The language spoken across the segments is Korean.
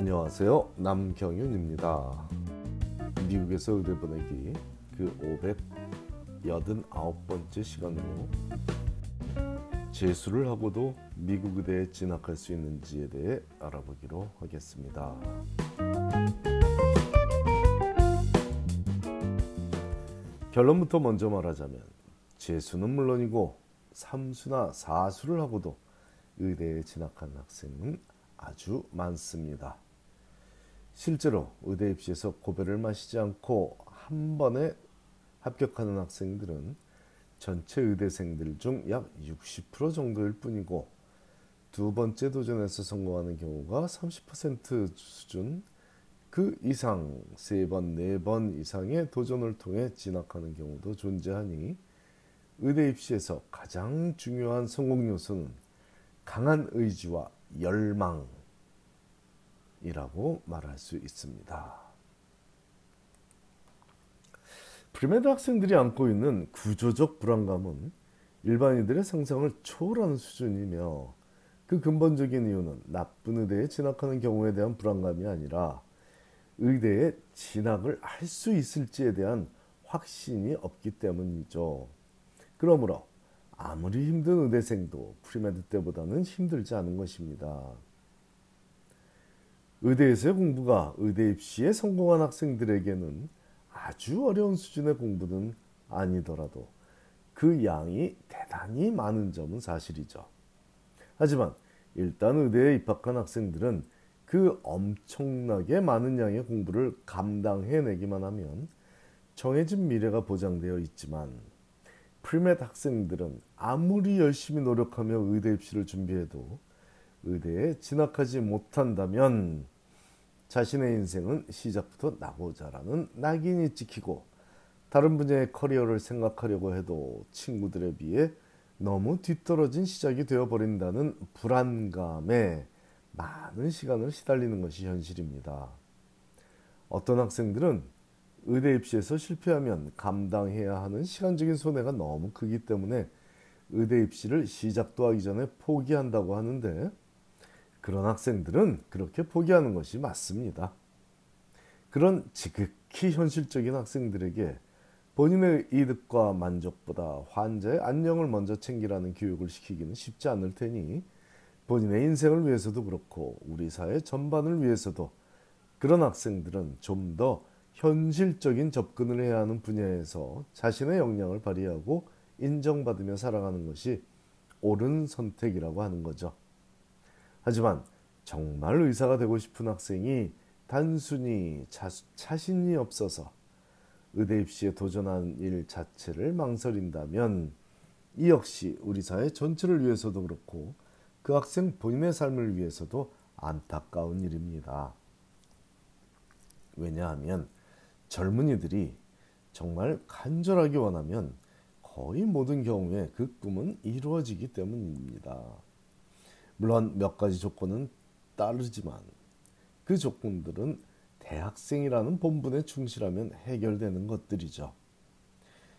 안녕하세요. 남경윤입니다. 미국에서 의대 보내기 그 589번째 시간으로 재수를 하고도 미국 의대에 진학할 수 있는지에 대해 알아보기로 하겠습니다. 결론부터 먼저 말하자면 재수는 물론이고 삼수나 사수를 하고도 의대에 진학한 학생은 아주 많습니다. 실제로 의대 입시에서 고배를 마시지 않고 한 번에 합격하는 학생들은 전체 의대생들 중 약 60% 정도일 뿐이고 두 번째 도전에서 성공하는 경우가 30% 수준 그 이상 세 번, 네 번 이상의 도전을 통해 진학하는 경우도 존재하니 의대 입시에서 가장 중요한 성공 요소는 강한 의지와 열망 이라고 말할 수 있습니다. pre-med 학생들이 안고 있는 구조적 불안감은 일반인들의 상상을 초월하는 수준이며 그 근본적인 이유는 나쁜 의대에 진학하는 경우에 대한 불안감이 아니라 의대에 진학을 할 수 있을지에 대한 확신이 없기 때문이죠. 그러므로 아무리 힘든 의대생도 pre-med 때보다는 힘들지 않은 것입니다. 의대에서의 공부가 의대 입시에 성공한 학생들에게는 아주 어려운 수준의 공부는 아니더라도 그 양이 대단히 많은 점은 사실이죠. 하지만 일단 의대에 입학한 학생들은 그 엄청나게 많은 양의 공부를 감당해내기만 하면 정해진 미래가 보장되어 있지만 pre-med 학생들은 아무리 열심히 노력하며 의대 입시를 준비해도 의대에 진학하지 못한다면 자신의 인생은 시작부터 낙오자라는 낙인이 찍히고 다른 분야의 커리어를 생각하려고 해도 친구들에 비해 너무 뒤떨어진 시작이 되어버린다는 불안감에 많은 시간을 시달리는 것이 현실입니다. 어떤 학생들은 의대 입시에서 실패하면 감당해야 하는 시간적인 손해가 너무 크기 때문에 의대 입시를 시작도 하기 전에 포기한다고 하는데 그런 학생들은 그렇게 포기하는 것이 맞습니다. 그런 지극히 현실적인 학생들에게 본인의 이득과 만족보다 환자의 안녕을 먼저 챙기라는 교육을 시키기는 쉽지 않을 테니 본인의 인생을 위해서도 그렇고 우리 사회 전반을 위해서도 그런 학생들은 좀 더 현실적인 접근을 해야 하는 분야에서 자신의 역량을 발휘하고 인정받으며 살아가는 것이 옳은 선택이라고 하는 거죠. 하지만 정말 의사가 되고 싶은 학생이 단순히 자, 자신이 없어서 의대 입시에 도전한 일 자체를 망설인다면 이 역시 우리 사회 전체를 위해서도 그렇고 그 학생 본인의 삶을 위해서도 안타까운 일입니다. 왜냐하면 젊은이들이 정말 간절하게 원하면 거의 모든 경우에 그 꿈은 이루어지기 때문입니다. 물론 몇 가지 조건은 따르지만 그 조건들은 대학생이라는 본분에 충실하면 해결되는 것들이죠.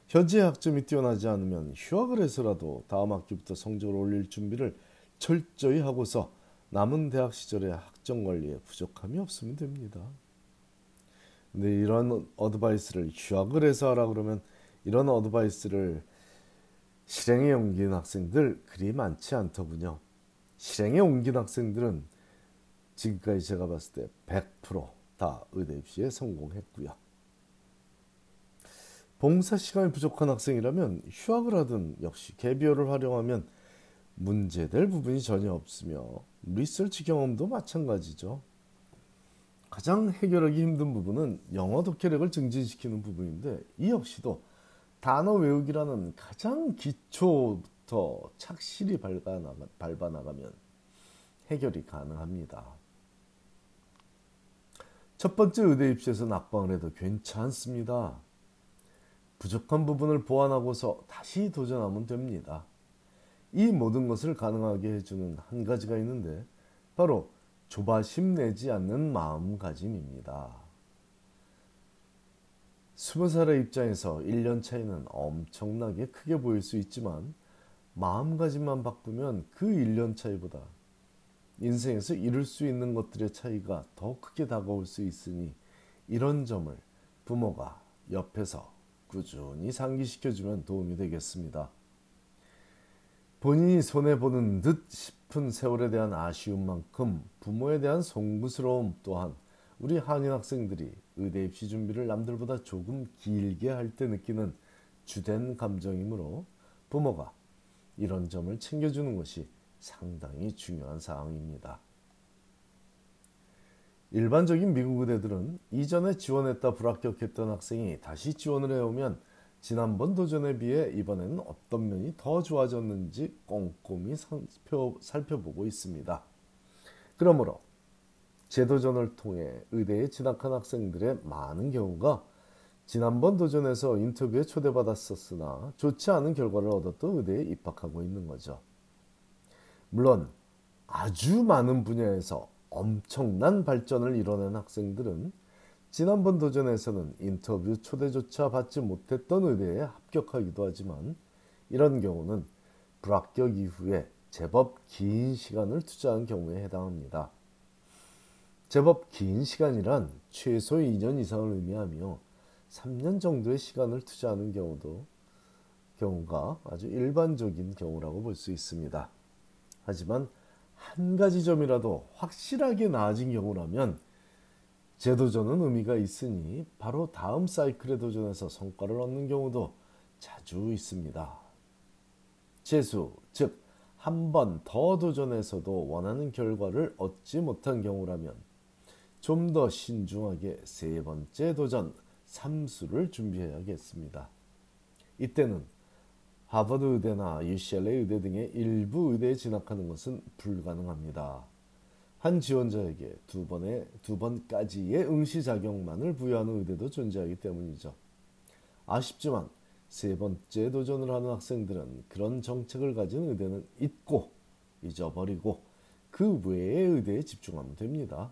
현재 학점이 뛰어나지 않으면 휴학을 해서라도 다음 학기부터 성적을 올릴 준비를 철저히 하고서 남은 대학 시절의 학점 관리에 부족함이 없으면 됩니다. 근데 이런 어드바이스를 휴학을 해서 하라 그러면 이런 어드바이스를 실행에 옮긴 학생들 그리 많지 않더군요. 실행에 옮긴 학생들은 지금까지 제가 봤을 때 100%다 의대 입시에 성공했고요. 봉사 시간이 부족한 학생이라면 휴학을 하든 역시 개비어를 활용하면 문제될 부분이 전혀 없으며 리서치 경험도 마찬가지죠. 가장 해결하기 힘든 부분은 영어 독해력을 증진시키는 부분인데 이 역시도 단어 외우기라는 가장 기초 부터 착실히 밟아, 나가, 밟아 나가면 해결이 가능합니다. 첫 번째 의대 입시에서 낙방을 해도 괜찮습니다. 부족한 부분을 보완하고서 다시 도전하면 됩니다. 이 모든 것을 가능하게 해주는 한 가지가 있는데 바로 조바심 내지 않는 마음가짐입니다. 스무 살의 입장에서 1년 차이는 엄청나게 크게 보일 수 있지만 마음가짐만 바꾸면 그 1년 차이보다 인생에서 이룰 수 있는 것들의 차이가 더 크게 다가올 수 있으니 이런 점을 부모가 옆에서 꾸준히 상기시켜주면 도움이 되겠습니다. 본인이 손해보는 듯 싶은 세월에 대한 아쉬움만큼 부모에 대한 송구스러움 또한 우리 한인 학생들이 의대 입시 준비를 남들보다 조금 길게 할 때 느끼는 주된 감정이므로 부모가 이런 점을 챙겨주는 것이 상당히 중요한 사항입니다. 일반적인 미국 의대들은 이전에 지원했다 불합격했던 학생이 다시 지원을 해오면 지난번 도전에 비해 이번에는 어떤 면이 더 좋아졌는지 꼼꼼히 살펴, 살펴보고 있습니다. 그러므로 재도전을 통해 의대에 진학한 학생들의 많은 경우가 지난번 도전에서 인터뷰에 초대받았었으나 좋지 않은 결과를 얻었던 의대에 입학하고 있는 거죠. 물론 아주 많은 분야에서 엄청난 발전을 이뤄낸 학생들은 지난번 도전에서는 인터뷰 초대조차 받지 못했던 의대에 합격하기도 하지만 이런 경우는 불합격 이후에 제법 긴 시간을 투자한 경우에 해당합니다. 제법 긴 시간이란 최소 2년 이상을 의미하며 3년 정도의 시간을 투자하는 경우도 경우가 아주 일반적인 경우라고 볼 수 있습니다. 하지만 한 가지 점이라도 확실하게 나아진 경우라면 재도전은 의미가 있으니 바로 다음 사이클의 도전에서 성과를 얻는 경우도 자주 있습니다. 재수, 즉, 한 번 더 도전해서도 원하는 결과를 얻지 못한 경우라면 좀 더 신중하게 세 번째 도전, 삼수를 준비해야겠습니다. 이때는 하버드 의대나 UCLA 의대 등의 일부 의대에 진학하는 것은 불가능합니다. 한 지원자에게 두 번의 두 번까지의 응시 자격만을 부여하는 의대도 존재하기 때문이죠. 아쉽지만 세 번째 도전을 하는 학생들은 그런 정책을 가진 의대는 잊고 잊어버리고 그 외의 의대에 집중하면 됩니다.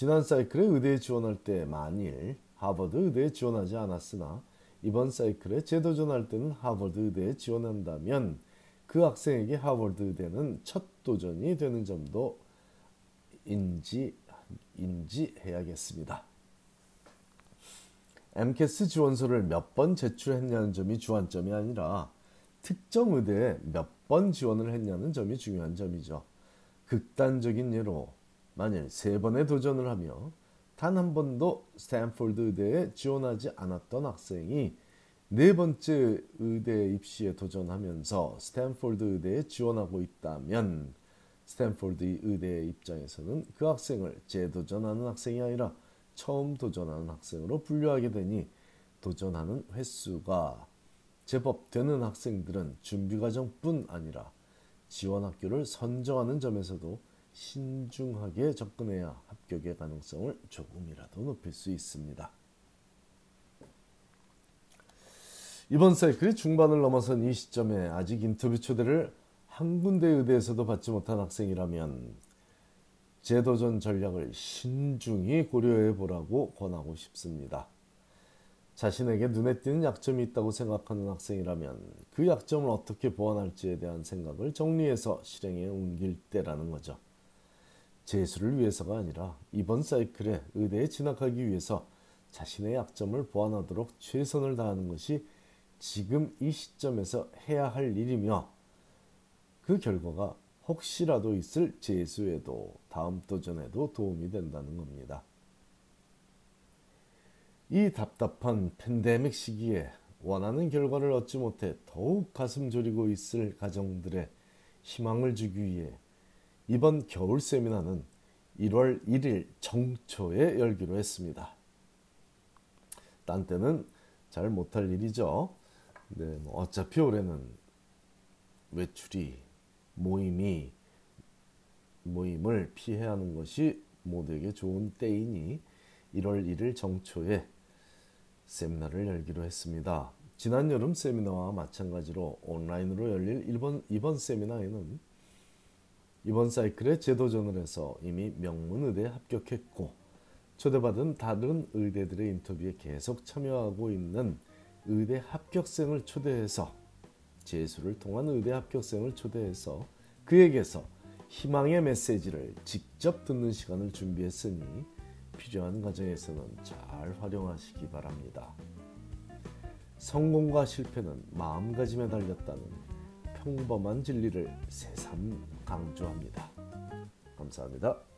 지난 사이클에 의대에 지원할 때 만일 하버드 의대에 지원하지 않았으나 이번 사이클에 재도전할 때는 하버드 의대에 지원한다면 그 학생에게 하버드 의대는 첫 도전이 되는 점도 인지 인지해야겠습니다. MCAS 지원서를 몇 번 제출했냐는 점이 주안점이 아니라 특정 의대에 몇 번 지원을 했냐는 점이 중요한 점이죠. 극단적인 예로 만일 세 번의 도전을 하며 단 한 번도 스탠포드 의대에 지원하지 않았던 학생이 네 번째 의대 입시에 도전하면서 스탠포드 의대에 지원하고 있다면 스탠포드 의대 입장에서는 그 학생을 재도전하는 학생이 아니라 처음 도전하는 학생으로 분류하게 되니 도전하는 횟수가 제법 되는 학생들은 준비 과정뿐 아니라 지원 학교를 선정하는 점에서도 신중하게 접근해야 합격의 가능성을 조금이라도 높일 수 있습니다. 이번 사이클이 중반을 넘어선 이 시점에 아직 인터뷰 초대를 한 군데 의대에서도 받지 못한 학생이라면 재도전 전략을 신중히 고려해 보라고 권하고 싶습니다. 자신에게 눈에 띄는 약점이 있다고 생각하는 학생이라면 그 약점을 어떻게 보완할지에 대한 생각을 정리해서 실행에 옮길 때라는 거죠. 재수를 위해서가 아니라 이번 사이클에 의대에 진학하기 위해서 자신의 약점을 보완하도록 최선을 다하는 것이 지금 이 시점에서 해야 할 일이며 그 결과가 혹시라도 있을 재수에도 다음 도전에도 도움이 된다는 겁니다. 이 답답한 팬데믹 시기에 원하는 결과를 얻지 못해 더욱 가슴 졸이고 있을 가정들의 희망을 주기 위해 이번 겨울 세미나는 1월 1일 정초에 열기로 했습니다. 딴 때는 잘 못할 일이죠. 네, 뭐 어차피 올해는 외출이 모임이 모임을 피해야 하는 것이 모두에게 좋은 때이니 1월 1일 정초에 세미나를 열기로 했습니다. 지난 여름 세미나와 마찬가지로 온라인으로 열릴 이번, 이번 세미나에는 이번 사이클에 제도전을 해서 이미 명문의대에 합격했고 초대받은 다른 의대들의 인터뷰에 계속 참여하고 있는 의대 합격생을 초대해서 재수를 통한 의대 합격생을 초대해서 그에게서 희망의 메시지를 직접 듣는 시간을 준비했으니 필요한 과정에서는 잘 활용하시기 바랍니다. 성공과 실패는 마음가짐에 달렸다는 평범한 진리를 새삼 강조합니다. 감사합니다.